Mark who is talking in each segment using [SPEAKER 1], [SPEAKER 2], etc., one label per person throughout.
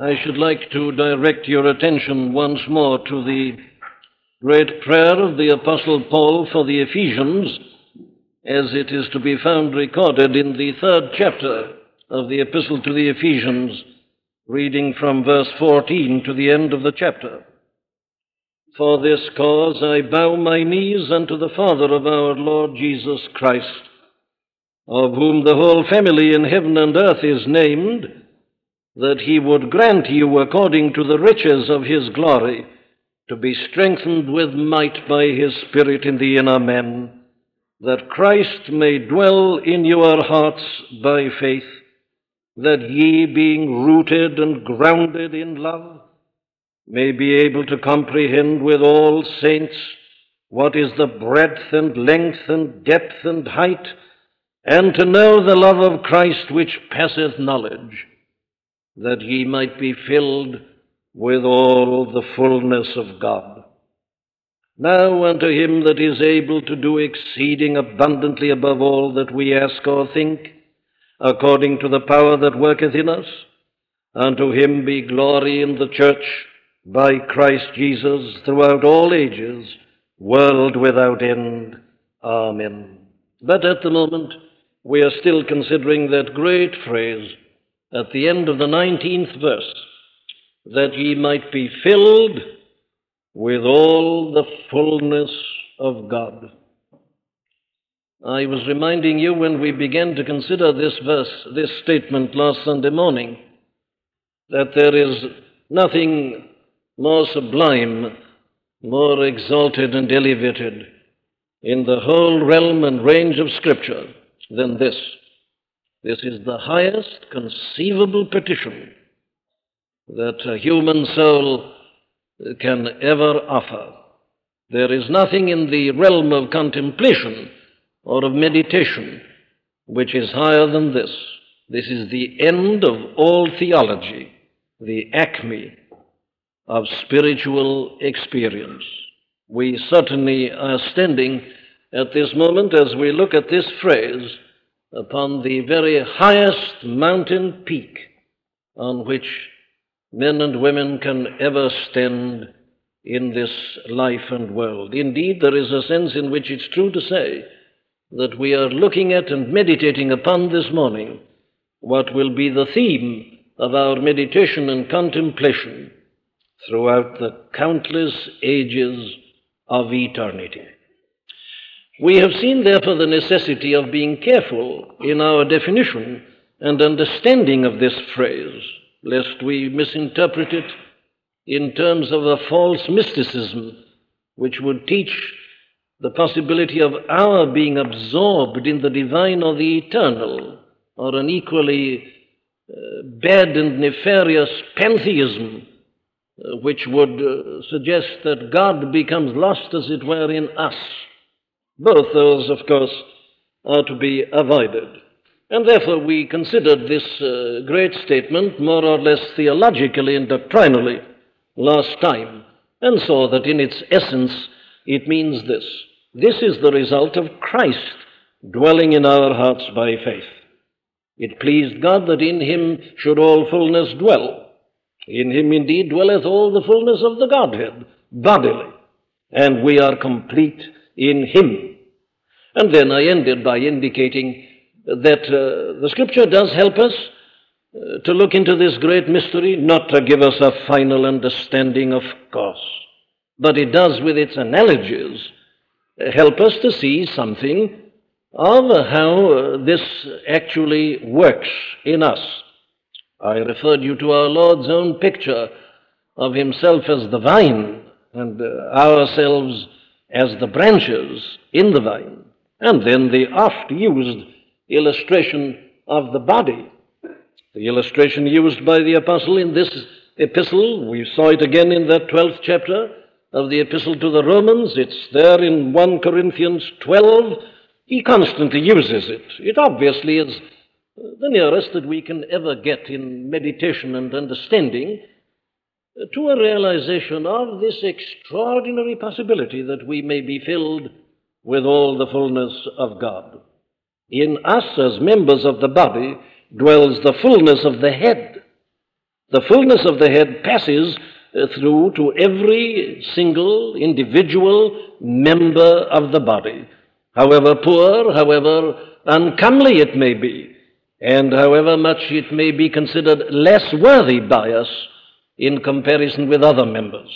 [SPEAKER 1] I should like to direct your attention once more to the great prayer of the Apostle Paul for the Ephesians, as it is to be found recorded in the third chapter of the Epistle to the Ephesians, reading from verse 14 to the end of the chapter. For this cause I bow my knees unto the Father of our Lord Jesus Christ, of whom the whole family in heaven and earth is named, that he would grant you according to the riches of his glory to be strengthened with might by his Spirit in the inner man, that Christ may dwell in your hearts by faith, that ye, being rooted and grounded in love, may be able to comprehend with all saints what is the breadth and length and depth and height, and to know the love of Christ which passeth knowledge, that ye might be filled with all the fullness of God. Now unto him that is able to do exceeding abundantly above all that we ask or think, according to the power that worketh in us, unto him be glory in the church by Christ Jesus throughout all ages, world without end. Amen. But at the moment, we are still considering that great phrase at the end of the 19th verse that ye might be filled with all the fullness of God. I was reminding you when we began to consider this verse, this statement last Sunday morning, that there is nothing more sublime, more exalted and elevated in the whole realm and range of Scripture than this. This is the highest conceivable petition that a human soul can ever offer. There is nothing in the realm of contemplation or of meditation which is higher than this. This is the end of all theology, the acme of spiritual experience. We certainly are standing at this moment as we look at this phrase upon the very highest mountain peak on which men and women can ever stand in this life and world. Indeed, there is a sense in which it's true to say that we are looking at and meditating upon this morning what will be the theme of our meditation and contemplation throughout the countless ages of eternity. We have seen, therefore, the necessity of being careful in our definition and understanding of this phrase, lest we misinterpret it in terms of a false mysticism which would teach the possibility of our being absorbed in the divine or the eternal, or an equally uh, bad and nefarious pantheism uh, which would uh, suggest that God becomes lost, as it were, in us. Both those, of course, are to be avoided. And therefore, we considered this uh, great statement more or less theologically and doctrinally last time, and saw that in its essence it means this this is the result of Christ dwelling in our hearts by faith. It pleased God that in him should all fullness dwell. In him indeed dwelleth all the fullness of the Godhead, bodily, and we are complete in him. And then I ended by indicating that uh, the Scripture does help us uh, to look into this great mystery, not to give us a final understanding, of course, but it does, with its analogies, help us to see something of how uh, this actually works in us. I referred you to our Lord's own picture of Himself as the vine and uh, ourselves as the branches in the vine, and then the oft used illustration of the body. The illustration used by the apostle in this epistle, we saw it again in that 12th chapter of the epistle to the Romans. It's there in 1 Corinthians 12. He constantly uses it. It obviously is the nearest that we can ever get in meditation and understanding to a realization of this extraordinary possibility that we may be filled with all the fullness of God. In us, as members of the body, dwells the fullness of the head. The fullness of the head passes uh, through to every single individual member of the body, however poor, however uncomely it may be, and however much it may be considered less worthy by us in comparison with other members.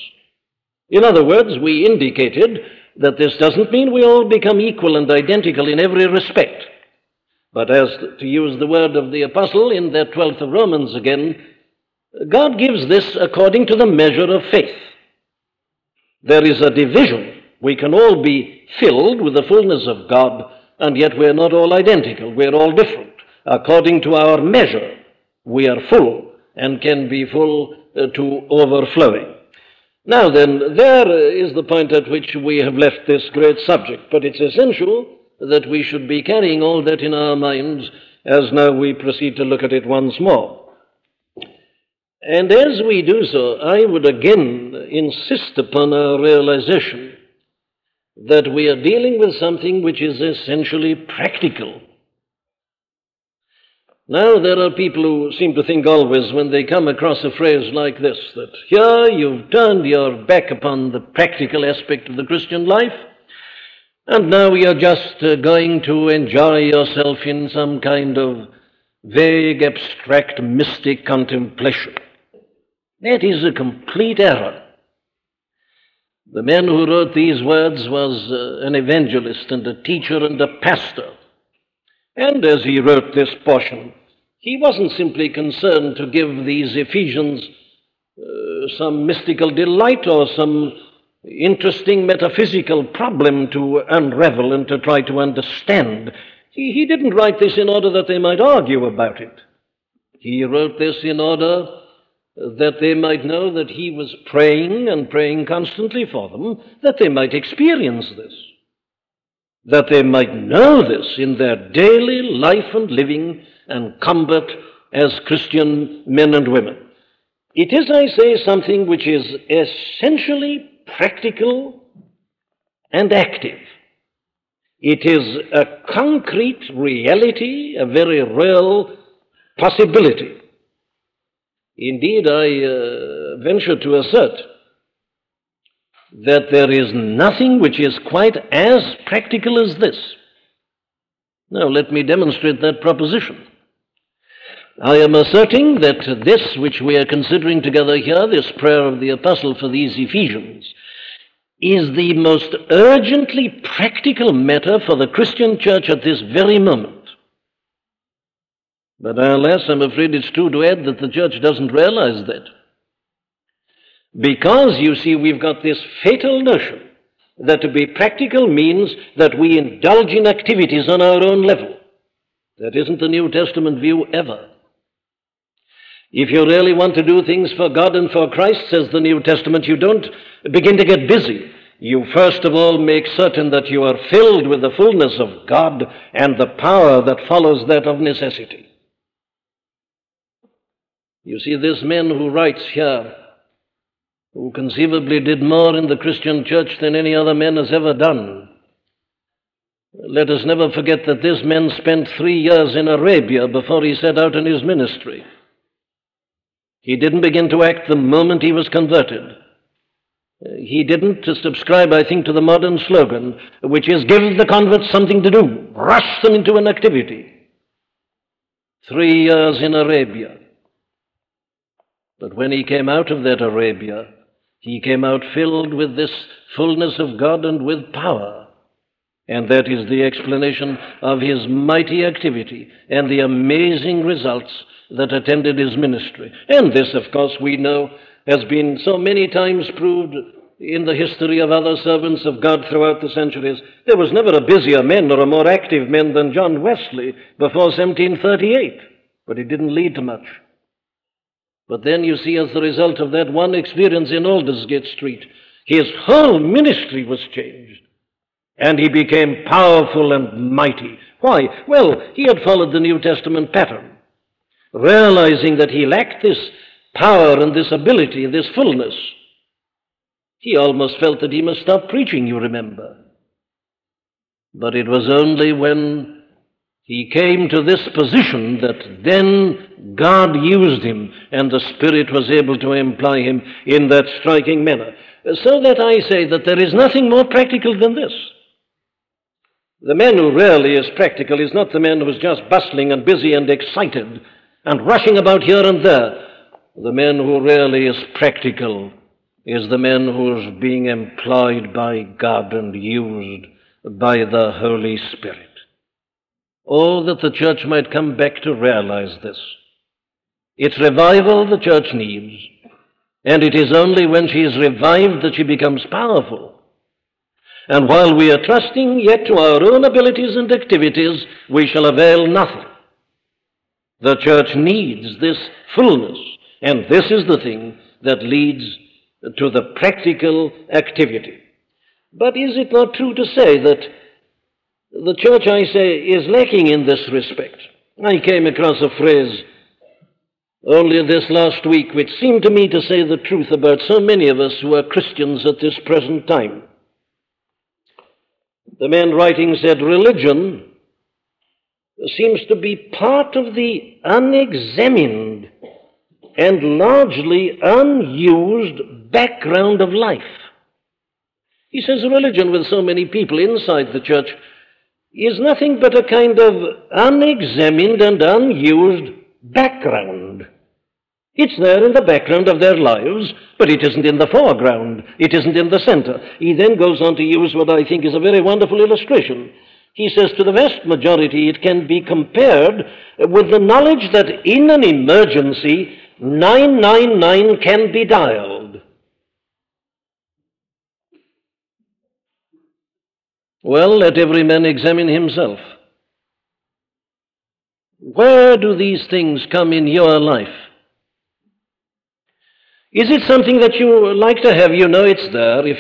[SPEAKER 1] In other words, we indicated that this doesn't mean we all become equal and identical in every respect. But as to use the word of the apostle in that 12th of Romans again, God gives this according to the measure of faith. There is a division. We can all be filled with the fullness of God, and yet we're not all identical. We're all different. According to our measure, we are full and can be full Uh, to overflowing. Now then, there is the point at which we have left this great subject, but it's essential that we should be carrying all that in our minds as now we proceed to look at it once more. And as we do so, I would again insist upon our realization that we are dealing with something which is essentially practical. Now, there are people who seem to think always when they come across a phrase like this that here you've turned your back upon the practical aspect of the Christian life, and now you're just uh, going to enjoy yourself in some kind of vague, abstract, mystic contemplation. That is a complete error. The man who wrote these words was uh, an evangelist and a teacher and a pastor. And as he wrote this portion, he wasn't simply concerned to give these Ephesians uh, some mystical delight or some interesting metaphysical problem to unravel and to try to understand. He, he didn't write this in order that they might argue about it. He wrote this in order that they might know that he was praying and praying constantly for them, that they might experience this, that they might know this in their daily life and living and combat as Christian men and women. It is, I say, something which is essentially practical and active. It is a concrete reality, a very real possibility. Indeed, I uh, venture to assert that there is nothing which is quite as practical as this. Now, let me demonstrate that proposition. I am asserting that this which we are considering together here, this prayer of the Apostle for these Ephesians, is the most urgently practical matter for the Christian church at this very moment. But alas, I'm afraid it's true to add that the church doesn't realize that. Because, you see, we've got this fatal notion that to be practical means that we indulge in activities on our own level. That isn't the New Testament view ever. If you really want to do things for God and for Christ, says the New Testament, you don't begin to get busy. You first of all make certain that you are filled with the fullness of God and the power that follows that of necessity. You see, this man who writes here, who conceivably did more in the Christian church than any other man has ever done, let us never forget that this man spent three years in Arabia before he set out on his ministry. He didn't begin to act the moment he was converted. Uh, he didn't subscribe, I think, to the modern slogan, which is give the converts something to do, rush them into an activity. Three years in Arabia. But when he came out of that Arabia, he came out filled with this fullness of God and with power. And that is the explanation of his mighty activity and the amazing results that attended his ministry. And this, of course, we know has been so many times proved in the history of other servants of God throughout the centuries. There was never a busier man or a more active man than John Wesley before 1738, but it didn't lead to much. But then you see, as the result of that one experience in Aldersgate Street, his whole ministry was changed. And he became powerful and mighty. Why? Well, he had followed the New Testament pattern, realizing that he lacked this power and this ability, and this fullness. He almost felt that he must stop preaching, you remember. But it was only when He came to this position that then God used him and the Spirit was able to employ him in that striking manner. So that I say that there is nothing more practical than this. The man who really is practical is not the man who is just bustling and busy and excited and rushing about here and there. The man who really is practical is the man who is being employed by God and used by the Holy Spirit. Oh, that the church might come back to realize this. It's revival the church needs, and it is only when she is revived that she becomes powerful. And while we are trusting yet to our own abilities and activities, we shall avail nothing. The church needs this fullness, and this is the thing that leads to the practical activity. But is it not true to say that the church, I say, is lacking in this respect? I came across a phrase only this last week which seemed to me to say the truth about so many of us who are Christians at this present time. The man writing said, Religion seems to be part of the unexamined and largely unused background of life. He says religion, with so many people inside the church, is nothing but a kind of unexamined and unused background. It's there in the background of their lives, but it isn't in the foreground. It isn't in the center. He then goes on to use what I think is a very wonderful illustration. He says to the vast majority it can be compared with the knowledge that in an emergency 999 can be dialed. Well, let every man examine himself. Where do these things come in your life? Is it something that you like to have? You know it's there. If,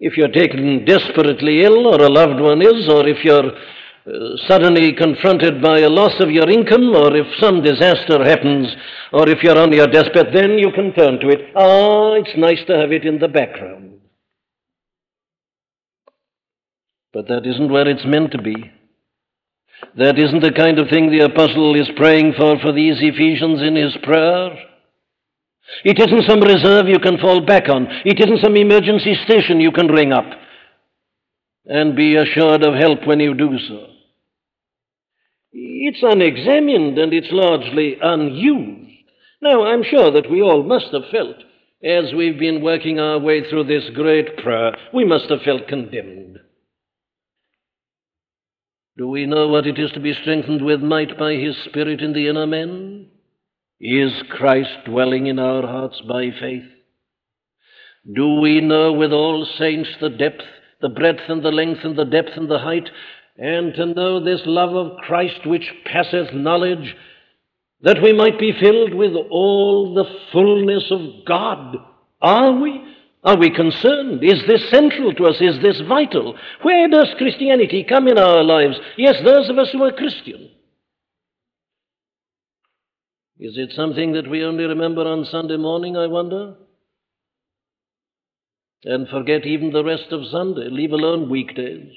[SPEAKER 1] if you're taken desperately ill, or a loved one is, or if you're uh, suddenly confronted by a loss of your income, or if some disaster happens, or if you're on your deathbed, then you can turn to it. Ah, it's nice to have it in the background. But that isn't where it's meant to be. That isn't the kind of thing the apostle is praying for for these Ephesians in his prayer. It isn't some reserve you can fall back on. It isn't some emergency station you can ring up and be assured of help when you do so. It's unexamined and it's largely unused. Now, I'm sure that we all must have felt, as we've been working our way through this great prayer, we must have felt condemned. Do we know what it is to be strengthened with might by His Spirit in the inner man? Is Christ dwelling in our hearts by faith? Do we know with all saints the depth, the breadth, and the length, and the depth, and the height, and to know this love of Christ which passeth knowledge, that we might be filled with all the fullness of God? Are we? Are we concerned? Is this central to us? Is this vital? Where does Christianity come in our lives? Yes, those of us who are Christian. Is it something that we only remember on Sunday morning, I wonder? And forget even the rest of Sunday, leave alone weekdays?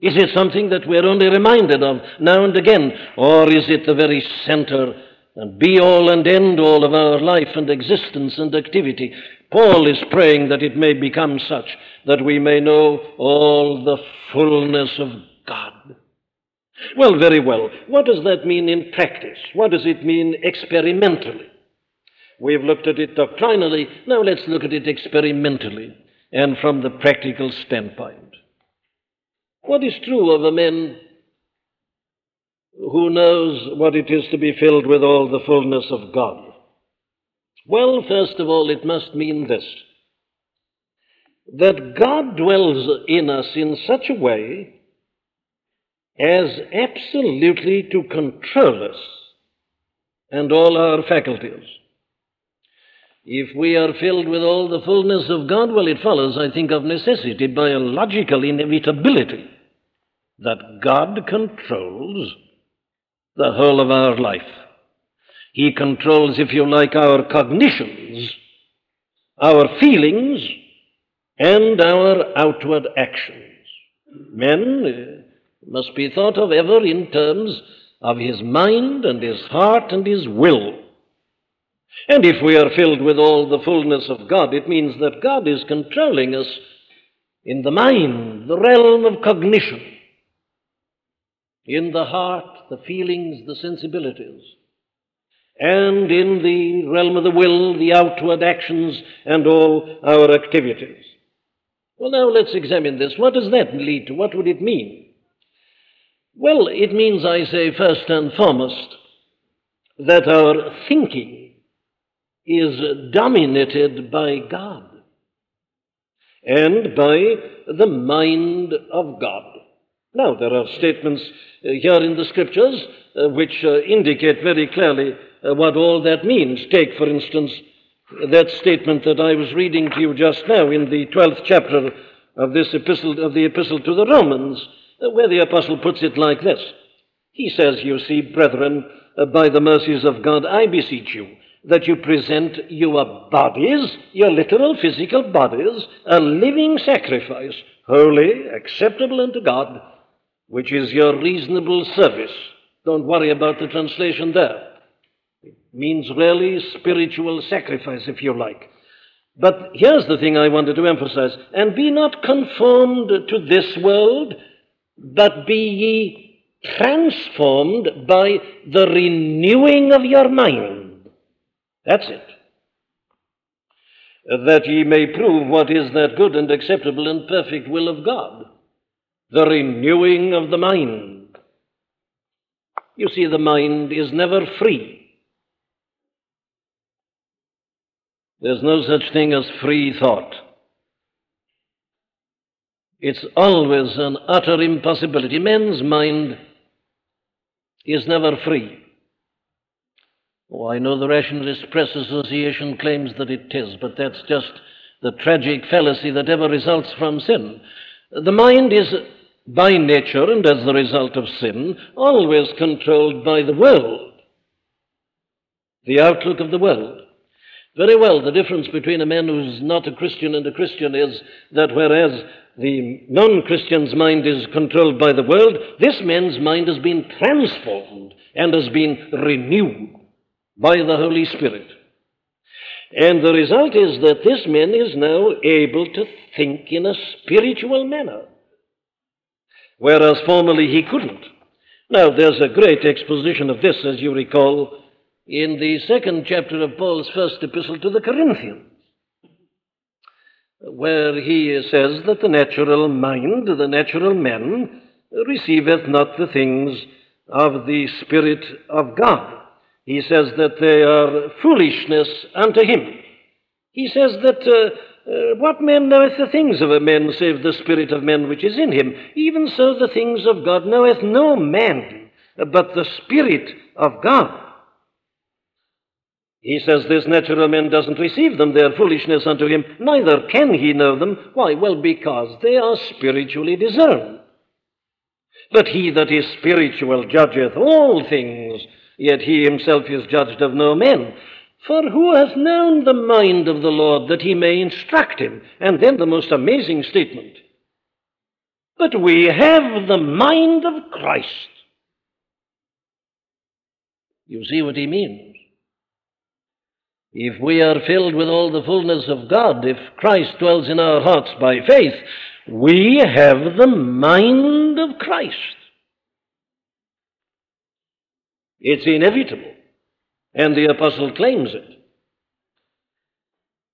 [SPEAKER 1] Is it something that we're only reminded of now and again? Or is it the very center and be all and end all of our life and existence and activity? Paul is praying that it may become such that we may know all the fullness of God. Well, very well. What does that mean in practice? What does it mean experimentally? We've looked at it doctrinally. Now let's look at it experimentally and from the practical standpoint. What is true of a man who knows what it is to be filled with all the fullness of God? Well, first of all, it must mean this that God dwells in us in such a way as absolutely to control us and all our faculties. If we are filled with all the fullness of God, well, it follows, I think, of necessity, by a logical inevitability, that God controls the whole of our life. He controls, if you like, our cognitions, our feelings, and our outward actions. Men, must be thought of ever in terms of his mind and his heart and his will. And if we are filled with all the fullness of God, it means that God is controlling us in the mind, the realm of cognition, in the heart, the feelings, the sensibilities, and in the realm of the will, the outward actions, and all our activities. Well, now let's examine this. What does that lead to? What would it mean? Well, it means, I say, first and foremost, that our thinking is dominated by God and by the mind of God. Now, there are statements uh, here in the scriptures uh, which uh, indicate very clearly what all that means. Take, for instance, that statement that I was reading to you just now in the 12th chapter of this epistle, of the epistle to the Romans, where the apostle puts it like this. He says, You see, brethren, uh, by the mercies of God, I beseech you that you present your bodies, your literal physical bodies, a living sacrifice, holy, acceptable unto God, which is your reasonable service. Don't worry about the translation there. It means really spiritual sacrifice, if you like. But here's the thing I wanted to emphasize and be not conformed to this world, but be ye transformed by the renewing of your mind. That's it. That ye may prove what is that good and acceptable and perfect will of God. The renewing of the mind. You see, the mind is never free. There's no such thing as free thought. It's always an utter impossibility. Man's mind is never free. Oh, I know the Rationalist Press Association claims that it is, but that's just the tragic fallacy that ever results from sin. The mind is, by nature and as the result of sin, always controlled by the world, the outlook of the world. Very well, the difference between a man who's not a Christian and a Christian is that whereas the non Christian's mind is controlled by the world, this man's mind has been transformed and has been renewed by the Holy Spirit. And the result is that this man is now able to think in a spiritual manner, whereas formerly he couldn't. Now, there's a great exposition of this, as you recall, in the second chapter of Paul's first epistle to the Corinthians, where he says that the natural mind, the natural man, receiveth not the things of the Spirit of God. He says that they are foolishness unto him. He says that uh, uh, what man knoweth the things of a man save the Spirit of man which is in him? Even so the things of God knoweth no man, but the Spirit of God. He says this natural man doesn't receive them, they are foolishness unto him, neither can he know them. Why? Well, because they are spiritually discerned. But he that is spiritual judgeth all things, yet he himself is judged of no man. For who hath known the mind of the Lord that he may instruct him? And then the most amazing statement. But we have the mind of Christ. You see what he means? If we are filled with all the fullness of God, if Christ dwells in our hearts by faith, we have the mind of Christ. It's inevitable, and the apostle claims it.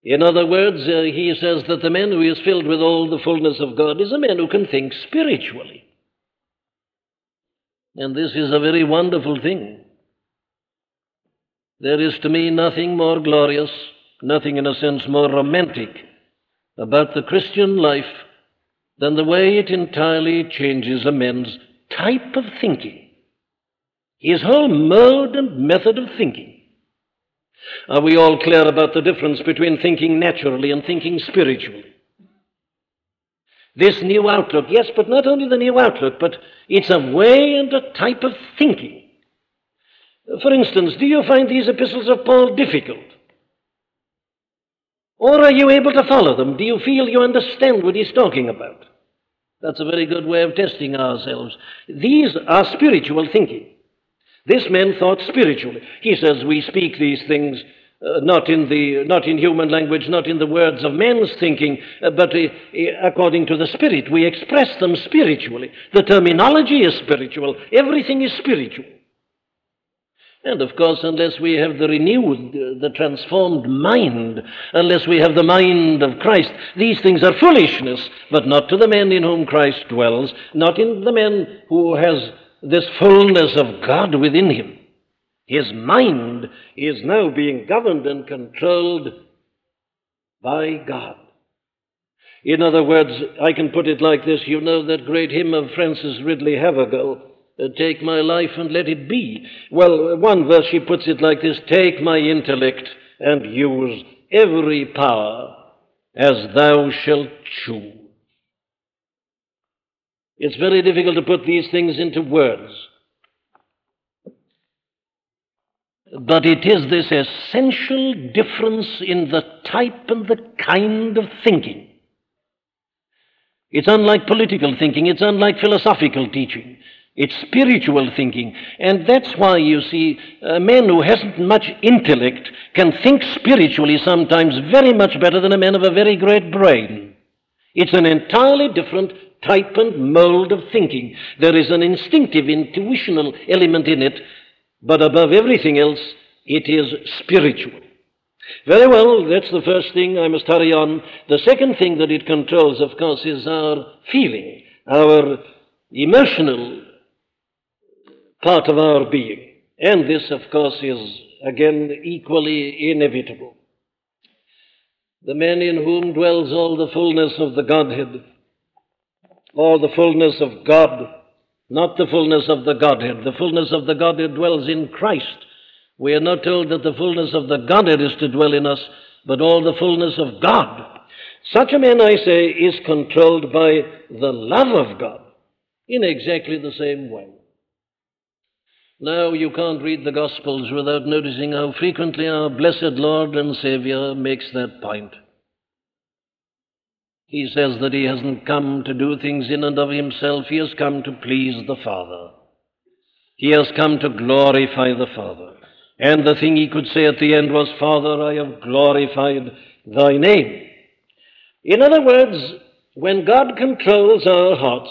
[SPEAKER 1] In other words, uh, he says that the man who is filled with all the fullness of God is a man who can think spiritually. And this is a very wonderful thing. There is to me nothing more glorious, nothing in a sense more romantic about the Christian life than the way it entirely changes a man's type of thinking, his whole mode and method of thinking. Are we all clear about the difference between thinking naturally and thinking spiritually? This new outlook, yes, but not only the new outlook, but it's a way and a type of thinking for instance, do you find these epistles of Paul difficult? Or are you able to follow them? Do you feel you understand what he's talking about? That's a very good way of testing ourselves. These are spiritual thinking. This man thought spiritually. He says, We speak these things uh, not, in the, not in human language, not in the words of men's thinking, uh, but uh, according to the Spirit. We express them spiritually. The terminology is spiritual, everything is spiritual. And of course, unless we have the renewed, the transformed mind, unless we have the mind of Christ, these things are foolishness, but not to the man in whom Christ dwells, not in the man who has this fullness of God within him. His mind is now being governed and controlled by God. In other words, I can put it like this you know that great hymn of Frances Ridley Havergal Uh, take my life and let it be. Well, one verse she puts it like this Take my intellect and use every power as thou shalt choose. It's very difficult to put these things into words. But it is this essential difference in the type and the kind of thinking. It's unlike political thinking, it's unlike philosophical teaching. It's spiritual thinking. And that's why you see a man who hasn't much intellect can think spiritually sometimes very much better than a man of a very great brain. It's an entirely different type and mold of thinking. There is an instinctive, intuitional element in it, but above everything else, it is spiritual. Very well, that's the first thing. I must hurry on. The second thing that it controls, of course, is our feeling, our emotional part of our being. And this, of course, is again equally inevitable. The man in whom dwells all the fullness of the Godhead, all the fullness of God, not the fullness of the Godhead. The fullness of the Godhead dwells in Christ. We are not told that the fullness of the Godhead is to dwell in us, but all the fullness of God. Such a man, I say, is controlled by the love of God in exactly the same way. Now, you can't read the Gospels without noticing how frequently our blessed Lord and Savior makes that point. He says that he hasn't come to do things in and of himself, he has come to please the Father. He has come to glorify the Father. And the thing he could say at the end was, Father, I have glorified thy name. In other words, when God controls our hearts,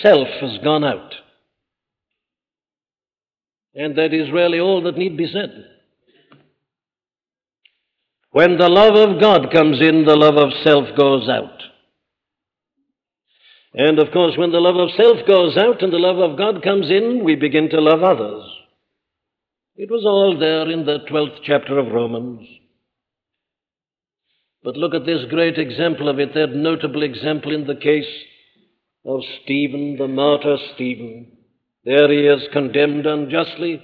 [SPEAKER 1] self has gone out. And that is really all that need be said. When the love of God comes in, the love of self goes out. And of course, when the love of self goes out and the love of God comes in, we begin to love others. It was all there in the 12th chapter of Romans. But look at this great example of it, that notable example in the case of Stephen, the martyr Stephen. There he is condemned unjustly,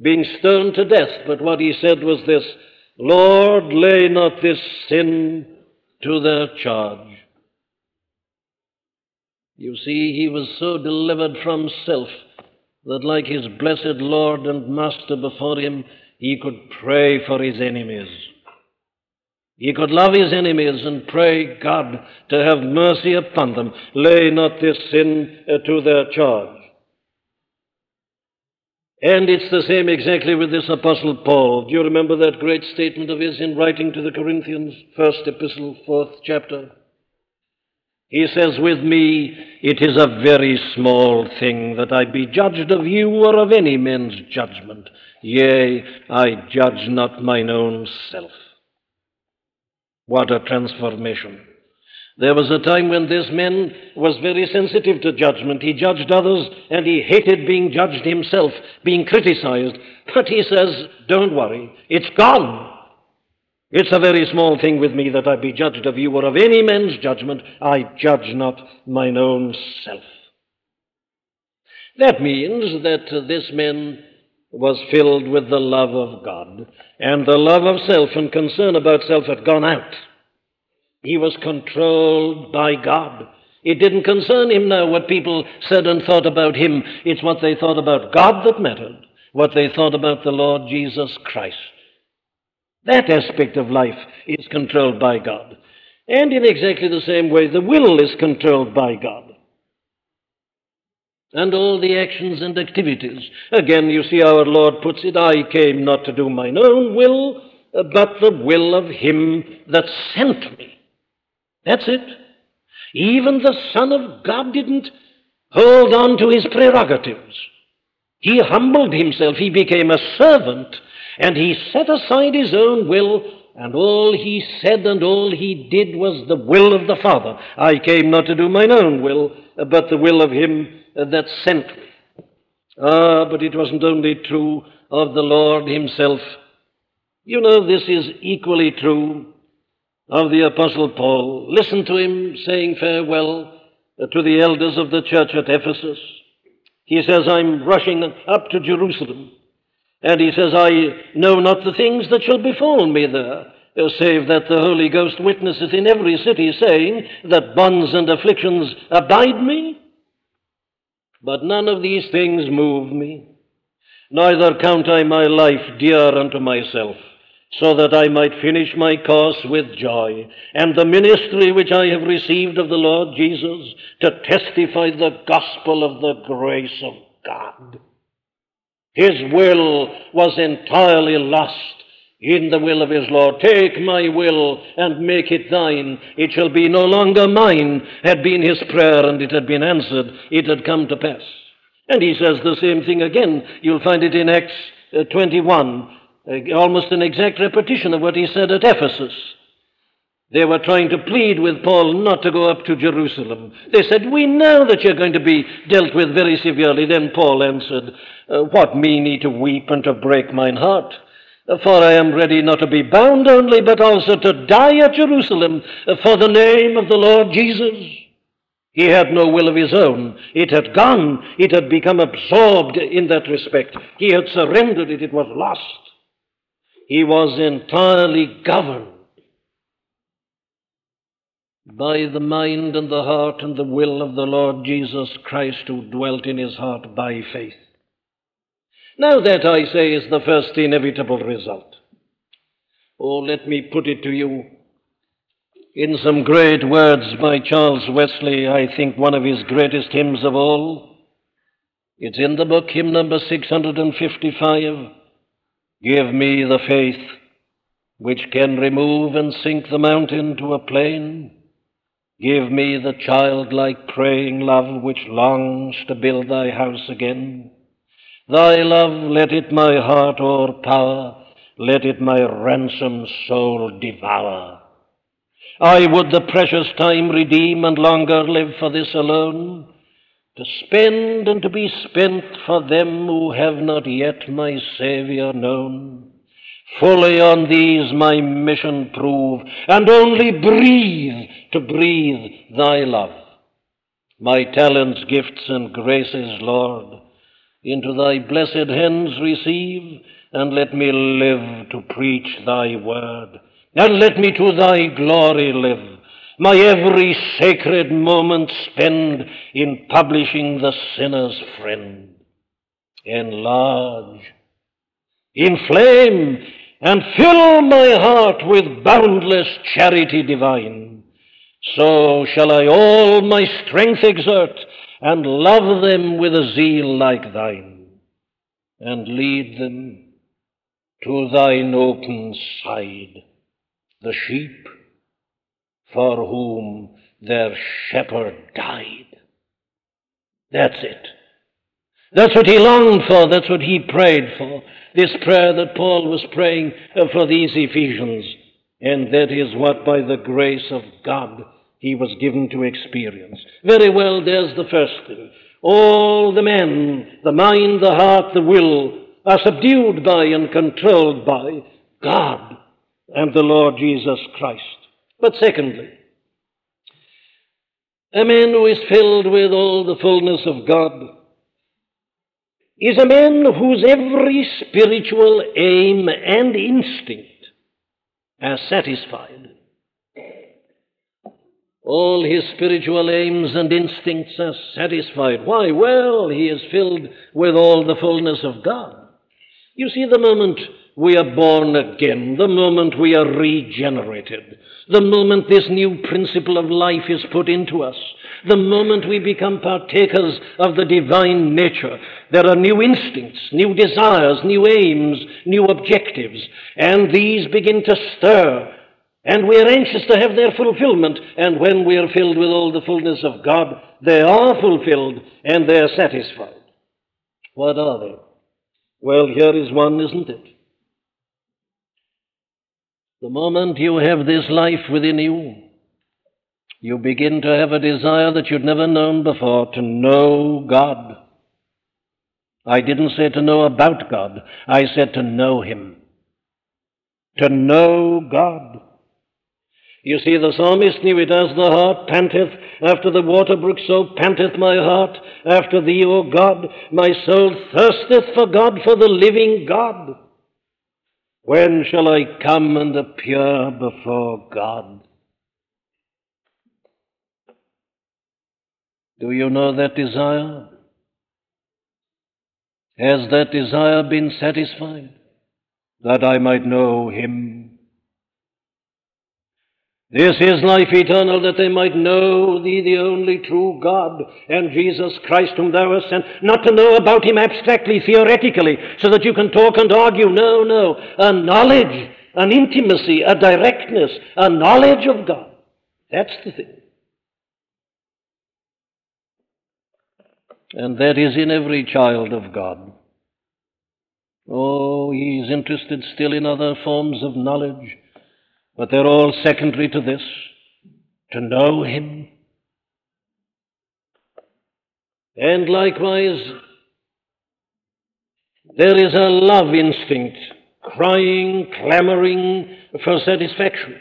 [SPEAKER 1] being stoned to death. But what he said was this Lord, lay not this sin to their charge. You see, he was so delivered from self that, like his blessed Lord and Master before him, he could pray for his enemies. He could love his enemies and pray God to have mercy upon them. Lay not this sin uh, to their charge. And it's the same exactly with this Apostle Paul. Do you remember that great statement of his in writing to the Corinthians, first epistle, fourth chapter? He says, With me it is a very small thing that I be judged of you or of any man's judgment. Yea, I judge not mine own self. What a transformation. There was a time when this man was very sensitive to judgment. He judged others and he hated being judged himself, being criticized. But he says, Don't worry, it's gone. It's a very small thing with me that I be judged of you or of any man's judgment. I judge not mine own self. That means that this man was filled with the love of God, and the love of self and concern about self had gone out. He was controlled by God. It didn't concern him now what people said and thought about him. It's what they thought about God that mattered, what they thought about the Lord Jesus Christ. That aspect of life is controlled by God. And in exactly the same way, the will is controlled by God. And all the actions and activities. Again, you see, our Lord puts it I came not to do mine own will, but the will of Him that sent me. That's it. Even the Son of God didn't hold on to his prerogatives. He humbled himself, he became a servant, and he set aside his own will, and all he said and all he did was the will of the Father. I came not to do mine own will, but the will of him that sent me. Ah, but it wasn't only true of the Lord himself. You know, this is equally true of the Apostle Paul. Listen to him saying farewell uh, to the elders of the church at Ephesus. He says, I'm rushing up to Jerusalem. And he says, I know not the things that shall befall me there, uh, save that the Holy Ghost witnesseth in every city, saying that bonds and afflictions abide me. But none of these things move me, neither count I my life dear unto myself so that I might finish my course with joy, and the ministry which I have received of the Lord Jesus to testify the gospel of the grace of God. His will was entirely lost in the will of his Lord. Take my will and make it thine. It shall be no longer mine, had been his prayer, and it had been answered. It had come to pass. And he says the same thing again. You'll find it in Acts uh, 21 uh, almost an exact repetition of what he said at Ephesus. They were trying to plead with Paul not to go up to Jerusalem. They said, We know that you're going to be dealt with very severely. Then Paul answered, uh, What mean ye to weep and to break mine heart? Uh, for I am ready not to be bound only, but also to die at Jerusalem for the name of the Lord Jesus. He had no will of his own. It had gone. It had become absorbed in that respect. He had surrendered it. It was lost. He was entirely governed by the mind and the heart and the will of the Lord Jesus Christ who dwelt in his heart by faith. Now, that I say is the first inevitable result. Oh, let me put it to you in some great words by Charles Wesley, I think one of his greatest hymns of all. It's in the book, hymn number 655. Give me the faith which can remove and sink the mountain to a plain. Give me the childlike praying love which longs to build thy house again. Thy love, let it my heart o'erpower, let it my ransomed soul devour. I would the precious time redeem and longer live for this alone, to spend and to be spent for them who have not yet my Saviour known. Fully on these my mission prove, and only breathe to breathe thy love. My talents, gifts, and graces, Lord, into thy blessed hands receive, and let me live to preach thy word, and let me to thy glory live my every sacred moment spend in publishing the sinner's friend. Enlarge, inflame, and fill my heart with boundless charity divine. So shall I all my strength exert and love them with a zeal like thine, and lead them to thine open side, the sheep for whom their shepherd died. That's it. That's what he longed for. That's what he prayed for. This prayer that Paul was praying uh, for these Ephesians. And that is what, by the grace of God, he was given to experience. Very well, there's the first thing. All the men, the mind, the heart, the will, are subdued by and controlled by God and the Lord Jesus Christ. But secondly, a man who is filled with all the fullness of God is a man whose every spiritual aim and instinct are satisfied. All his spiritual aims and instincts are satisfied. Why? Well, he is filled with all the fullness of God. You see, the moment we are born again, the moment we are regenerated, the moment this new principle of life is put into us, the moment we become partakers of the divine nature, there are new instincts, new desires, new aims, new objectives, and these begin to stir. And we are anxious to have their fulfillment, and when we are filled with all the fullness of God, they are fulfilled and they are satisfied. What are they? Well, here is one, isn't it? The moment you have this life within you, you begin to have a desire that you'd never known before to know God. I didn't say to know about God, I said to know Him. To know God. You see, the psalmist knew it as the heart panteth after the water brook, so panteth my heart after thee, O God. My soul thirsteth for God, for the living God. When shall I come and appear before God? Do you know that desire? Has that desire been satisfied? That I might know Him. This is life eternal, that they might know Thee, the only true God, and Jesus Christ, whom Thou hast sent. Not to know about Him abstractly, theoretically, so that you can talk and argue. No, no. A knowledge, an intimacy, a directness, a knowledge of God. That's the thing. And that is in every child of God. Oh, he is interested still in other forms of knowledge, but they're all secondary to this to know him. And likewise, there is a love instinct crying, clamoring for satisfaction.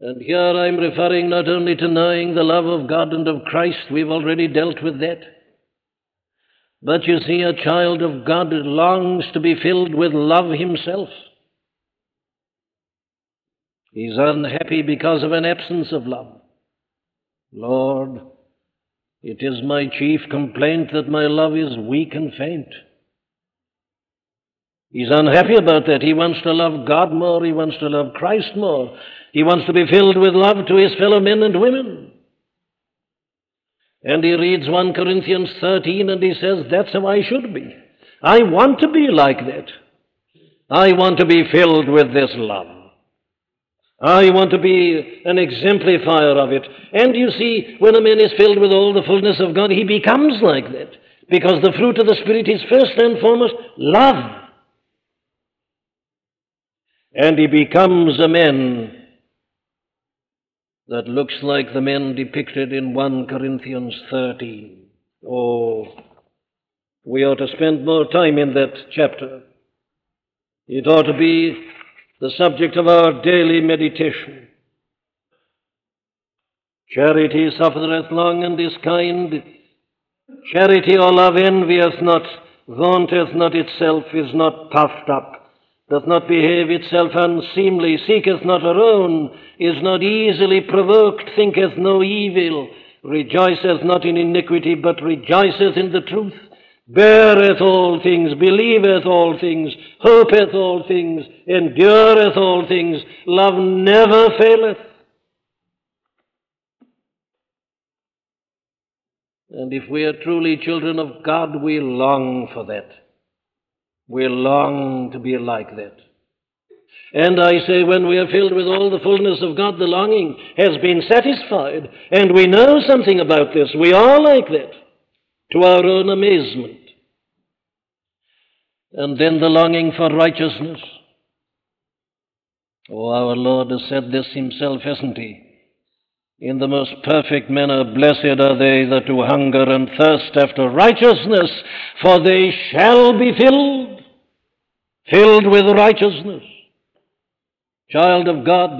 [SPEAKER 1] And here I'm referring not only to knowing the love of God and of Christ, we've already dealt with that. But you see, a child of God longs to be filled with love himself. He's unhappy because of an absence of love. Lord, it is my chief complaint that my love is weak and faint. He's unhappy about that. He wants to love God more. He wants to love Christ more. He wants to be filled with love to his fellow men and women. And he reads 1 Corinthians 13 and he says, That's how I should be. I want to be like that. I want to be filled with this love. Ah, I want to be an exemplifier of it. And you see, when a man is filled with all the fullness of God, he becomes like that. Because the fruit of the Spirit is first and foremost love. And he becomes a man that looks like the men depicted in 1 Corinthians 13. Oh, we ought to spend more time in that chapter. It ought to be the subject of our daily meditation. Charity suffereth long and is kind. Charity or love envieth not, vaunteth not itself, is not puffed up doth not behave itself unseemly, seeketh not her own, is not easily provoked, thinketh no evil, rejoiceth not in iniquity, but rejoiceth in the truth, beareth all things, believeth all things, hopeth all things, endureth all things, love never faileth. And if we are truly children of God, we long for that. We long to be like that. And I say, when we are filled with all the fullness of God, the longing has been satisfied. And we know something about this. We are like that, to our own amazement. And then the longing for righteousness. Oh, our Lord has said this himself, hasn't he? In the most perfect manner, blessed are they that do hunger and thirst after righteousness, for they shall be filled filled with righteousness. Child of God,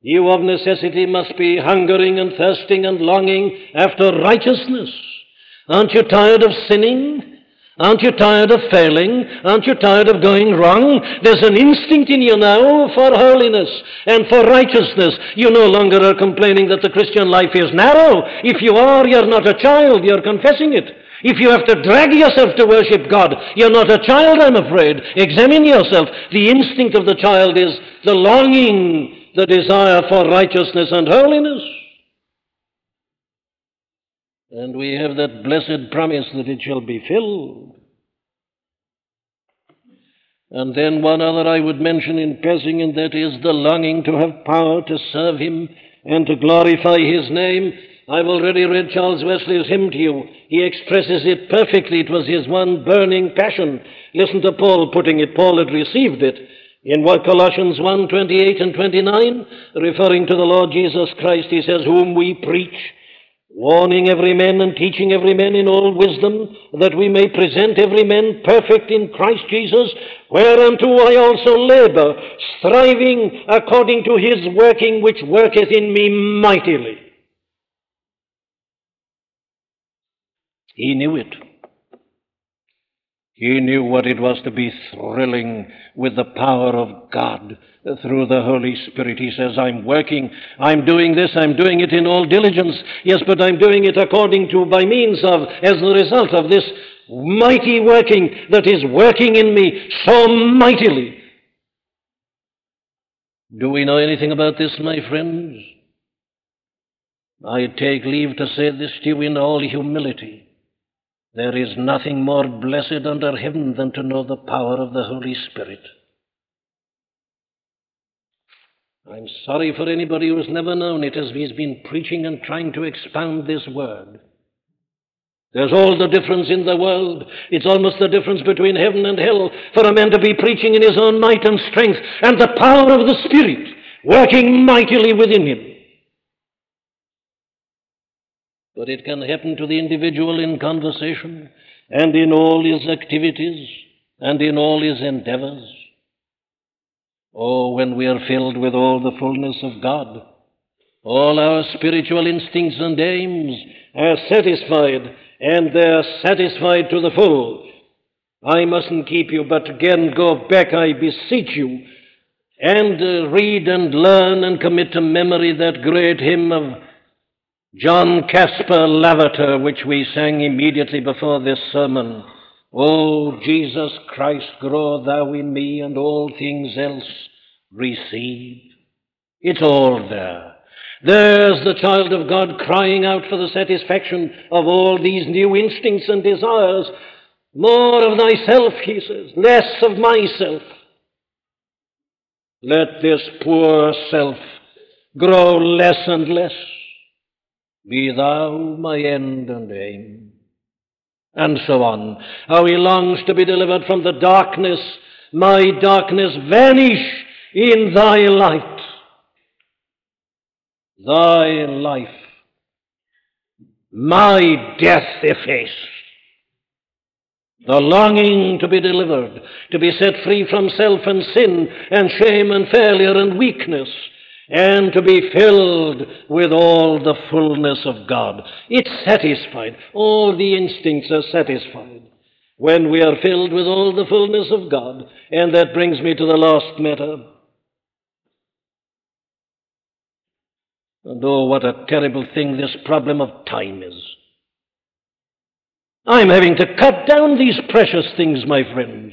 [SPEAKER 1] you of necessity must be hungering and thirsting and longing after righteousness. Aren't you tired of sinning? Aren't you tired of failing? Aren't you tired of going wrong? There's an instinct in you now for holiness and for righteousness. You no longer are complaining that the Christian life is narrow. If you are, you're not a child, you're confessing it. If you have to drag yourself to worship God, you're not a child, I'm afraid. Examine yourself. The instinct of the child is the longing, the desire for righteousness and holiness. And we have that blessed promise that it shall be filled. And then one other I would mention in passing, and that is the longing to have power to serve Him and to glorify His name. I've already read Charles Wesley's hymn to you. He expresses it perfectly. It was his one burning passion. Listen to Paul putting it. Paul had received it in Colossians 1 28 and 29, referring to the Lord Jesus Christ. He says, Whom we preach warning every man and teaching every man in all wisdom, that we may present every man perfect in Christ Jesus, whereunto I also labor, striving according to his working which worketh in me mightily. He knew it. He knew what it was to be thrilling with the power of God through the Holy Spirit. He says, I'm working, I'm doing this, I'm doing it in all diligence. Yes, but I'm doing it according to, by means of, as the result of this mighty working that is working in me so mightily. Do we know anything about this, my friends? I take leave to say this to you in all humility. There is nothing more blessed under heaven than to know the power of the Holy Spirit. I'm sorry for anybody who's never known it as he's been preaching and trying to expound this word. There's all the difference in the world. It's almost the difference between heaven and hell for a man to be preaching in his own might and strength and the power of the Spirit working mightily within him. But it can happen to the individual in conversation and in all his activities and in all his endeavors. Oh, when we are filled with all the fullness of God, all our spiritual instincts and aims are satisfied, and they're satisfied to the full. I mustn't keep you, but again go back, I beseech you, and uh, read and learn and commit to memory that great hymn of John Caspar Lavater, which we sang immediately before this sermon. O Jesus Christ, grow thou in me, and all things else receive. It's all there. There's the child of God crying out for the satisfaction of all these new instincts and desires. More of thyself, he says, less of myself. Let this poor self grow less and less. Be thou my end and aim. And so on. How he longs to be delivered from the darkness. My darkness vanish in thy light. Thy life. My death efface. The longing to be delivered, to be set free from self and sin and shame and failure and weakness and to be filled with all the fullness of God. It's satisfied. All the instincts are satisfied when we are filled with all the fullness of God. And that brings me to the last matter. And oh, what a terrible thing this problem of time is. I'm having to cut down these precious things, my friends.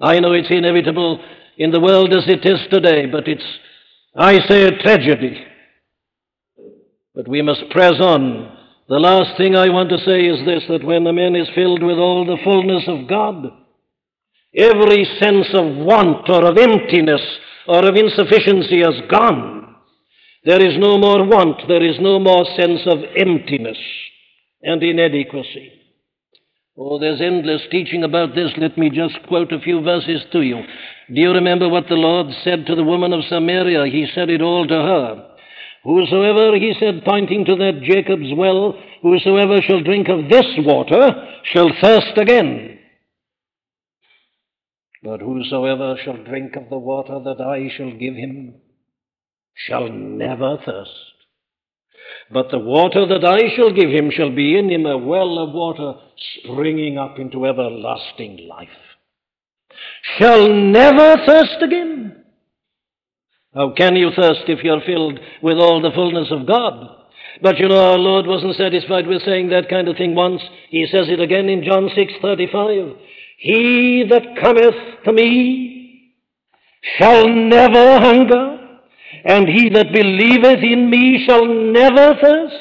[SPEAKER 1] I know it's inevitable in the world as it is today, but it's I say a tragedy. But we must press on. The last thing I want to say is this that when a man is filled with all the fullness of God, every sense of want or of emptiness or of insufficiency has gone. There is no more want, there is no more sense of emptiness and inadequacy. Oh, there's endless teaching about this. Let me just quote a few verses to you. Do you remember what the Lord said to the woman of Samaria? He said it all to her. Whosoever, he said, pointing to that Jacob's well, whosoever shall drink of this water shall thirst again. But whosoever shall drink of the water that I shall give him shall never thirst. But the water that I shall give him shall be in him a well of water springing up into everlasting life shall never thirst again. How can you thirst if you're filled with all the fullness of God? But you know, our Lord wasn't satisfied with saying that kind of thing once. He says it again in John 6:35. He that cometh to me shall never hunger, and he that believeth in me shall never thirst.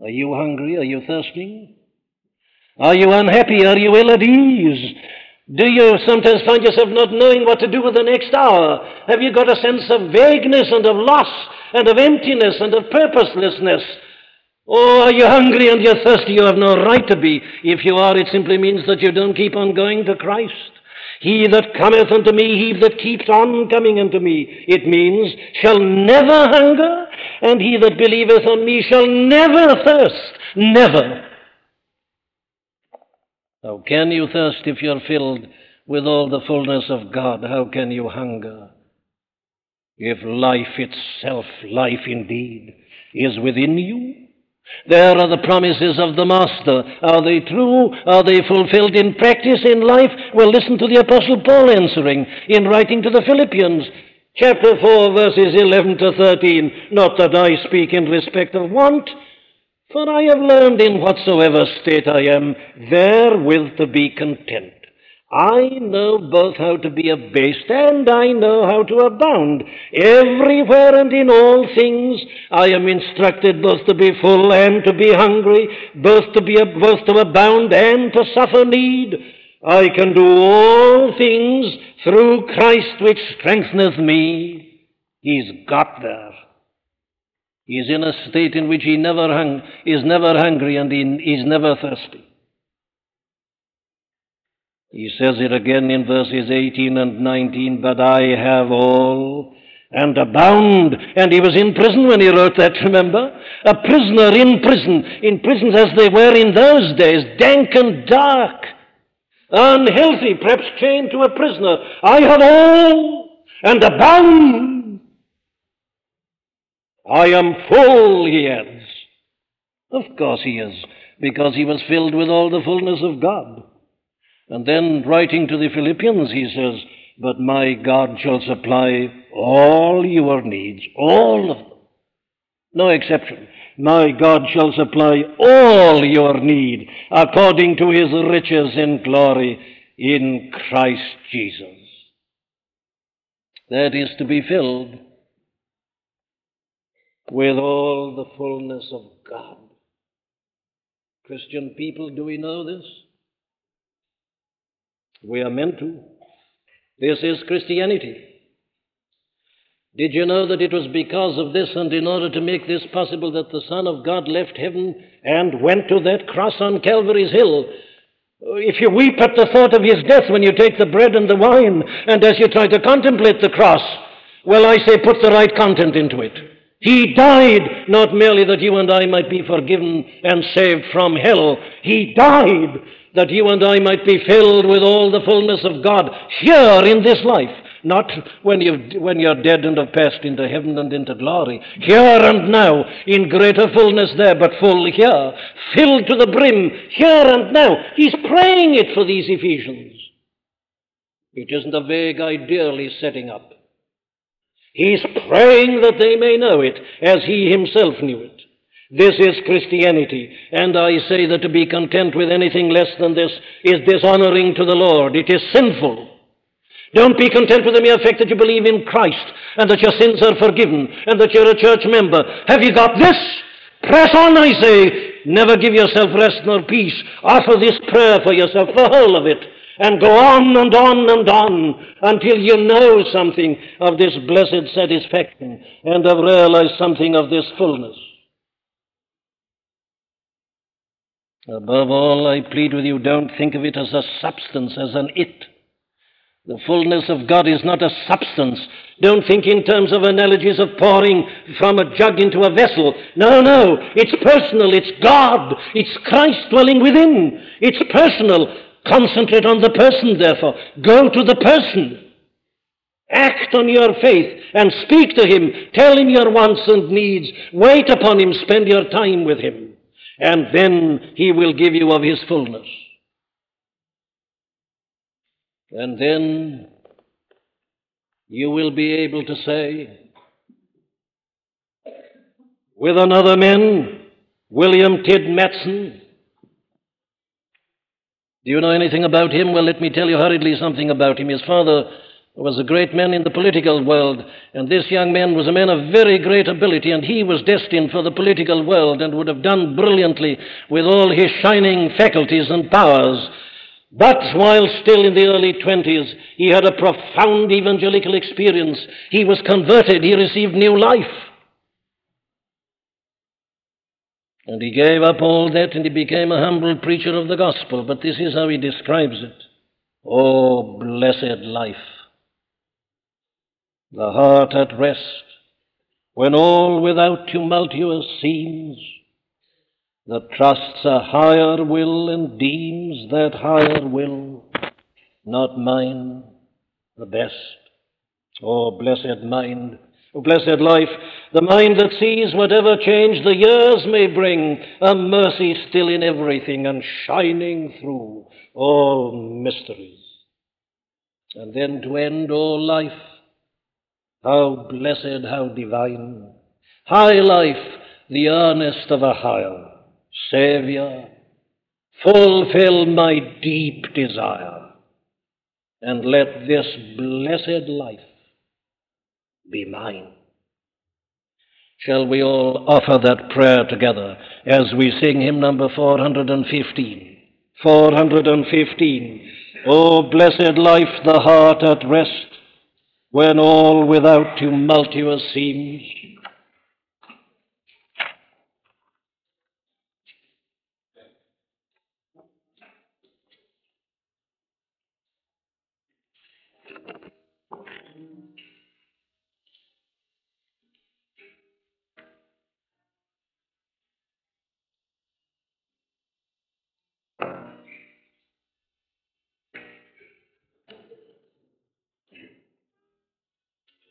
[SPEAKER 1] Are you hungry? Are you thirsting? Are you unhappy? Are you ill at ease? Do you sometimes find yourself not knowing what to do with the next hour? Have you got a sense of vagueness and of loss and of emptiness and of purposelessness? Or are you hungry and you're thirsty? You have no right to be. If you are, it simply means that you don't keep on going to Christ. He that cometh unto me, he that keeps on coming unto me, it means, shall never hunger, and he that believeth on me shall never thirst. Never. How can you thirst if you're filled with all the fullness of God? How can you hunger? If life itself, life indeed, is within you, there are the promises of the Master. Are they true? Are they fulfilled in practice in life? Well, listen to the Apostle Paul answering in writing to the Philippians, chapter 4, verses 11 to 13. Not that I speak in respect of want, for I have learned in whatsoever state I am, therewith to be content. I know both how to be abased and I know how to abound. Everywhere and in all things I am instructed both to be full and to be hungry, both to be both to abound and to suffer need. I can do all things through Christ which strengtheneth me. He's got there. He's in a state in which he never hung, is never hungry and he never thirsty. He says it again in verses 18 and 19, but I have all and abound. And he was in prison when he wrote that, remember? A prisoner in prison, in prisons as they were in those days, dank and dark, unhealthy, perhaps chained to a prisoner. I have all and abound. I am full, he adds. Of course he is, because he was filled with all the fullness of God. And then, writing to the Philippians, he says, But my God shall supply all your needs, all of them. No exception. My God shall supply all your need according to his riches in glory in Christ Jesus. That is to be filled with all the fullness of God. Christian people, do we know this? We are meant to. This is Christianity. Did you know that it was because of this and in order to make this possible that the Son of God left heaven and went to that cross on Calvary's Hill? If you weep at the thought of his death when you take the bread and the wine, and as you try to contemplate the cross, well, I say put the right content into it. He died not merely that you and I might be forgiven and saved from hell, He died that you and I might be filled with all the fullness of God here in this life. Not when, you when you're dead and have passed into heaven and into glory. Here and now, in greater fullness there, but full here. Filled to the brim, here and now. He's praying it for these Ephesians. It isn't a vague ideal he's setting up. He's praying that they may know it as he himself knew it. This is Christianity, and I say that to be content with anything less than this is dishonoring to the Lord. It is sinful. Don't be content with the mere fact that you believe in Christ and that your sins are forgiven and that you're a church member. Have you got this? Press on, I say. Never give yourself rest nor peace. Offer this prayer for yourself, the whole of it, and go on and on and on until you know something of this blessed satisfaction and have realized something of this fullness. Above all, I plead with you, don't think of it as a substance, as an it. The fullness of God is not a substance. Don't think in terms of analogies of pouring from a jug into a vessel. No, no. It's personal. It's God. It's Christ dwelling within. It's personal. Concentrate on the person, therefore. Go to the person. Act on your faith and speak to him. Tell him your wants and needs. Wait upon him. Spend your time with him and then he will give you of his fullness. And then you will be able to say, With another man, William Tidd Matson. Do you know anything about him? Well, let me tell you hurriedly something about him. His father was a great man in the political world, and this young man was a man of very great ability, and he was destined for the political world and would have done brilliantly with all his shining faculties and powers. But while still in the early 20s, he had a profound evangelical experience. He was converted, he received new life. And he gave up all that and he became a humble preacher of the gospel. But this is how he describes it. Oh, blessed life! The heart at rest, when all without tumultuous seems, that trusts a higher will and deems that higher will not mine the best. Oh, blessed mind, oh, blessed life, the mind that sees whatever change the years may bring, a mercy still in everything and shining through all mysteries. And then to end all life, how blessed, how divine. High life, the earnest of a higher. Saviour, fulfill my deep desire, and let this blessed life be mine. Shall we all offer that prayer together as we sing hymn number 415? 415. Oh, blessed life, the heart at rest, when all without tumultuous seems.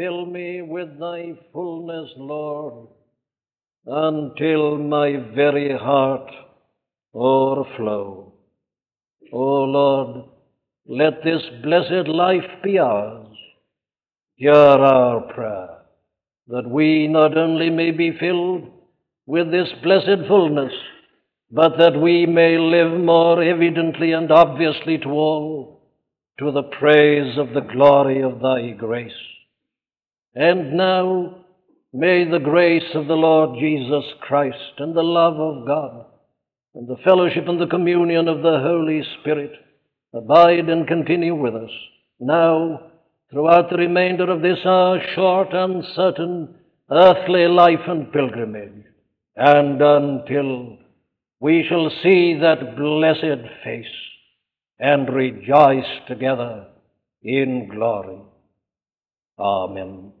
[SPEAKER 1] fill me with thy fullness, Lord, until my very heart overflow. O Lord, let this blessed life be ours. Hear our prayer, that we not only may be filled with this blessed fullness, but that we may live more evidently and obviously to all to the praise of the glory of thy grace. And now may the grace of the Lord Jesus Christ and the love of God and the fellowship and the communion of the Holy Spirit abide and continue with us now throughout the remainder of this our short, uncertain, earthly life and pilgrimage, and until we shall see that blessed face and rejoice together in glory. Amen.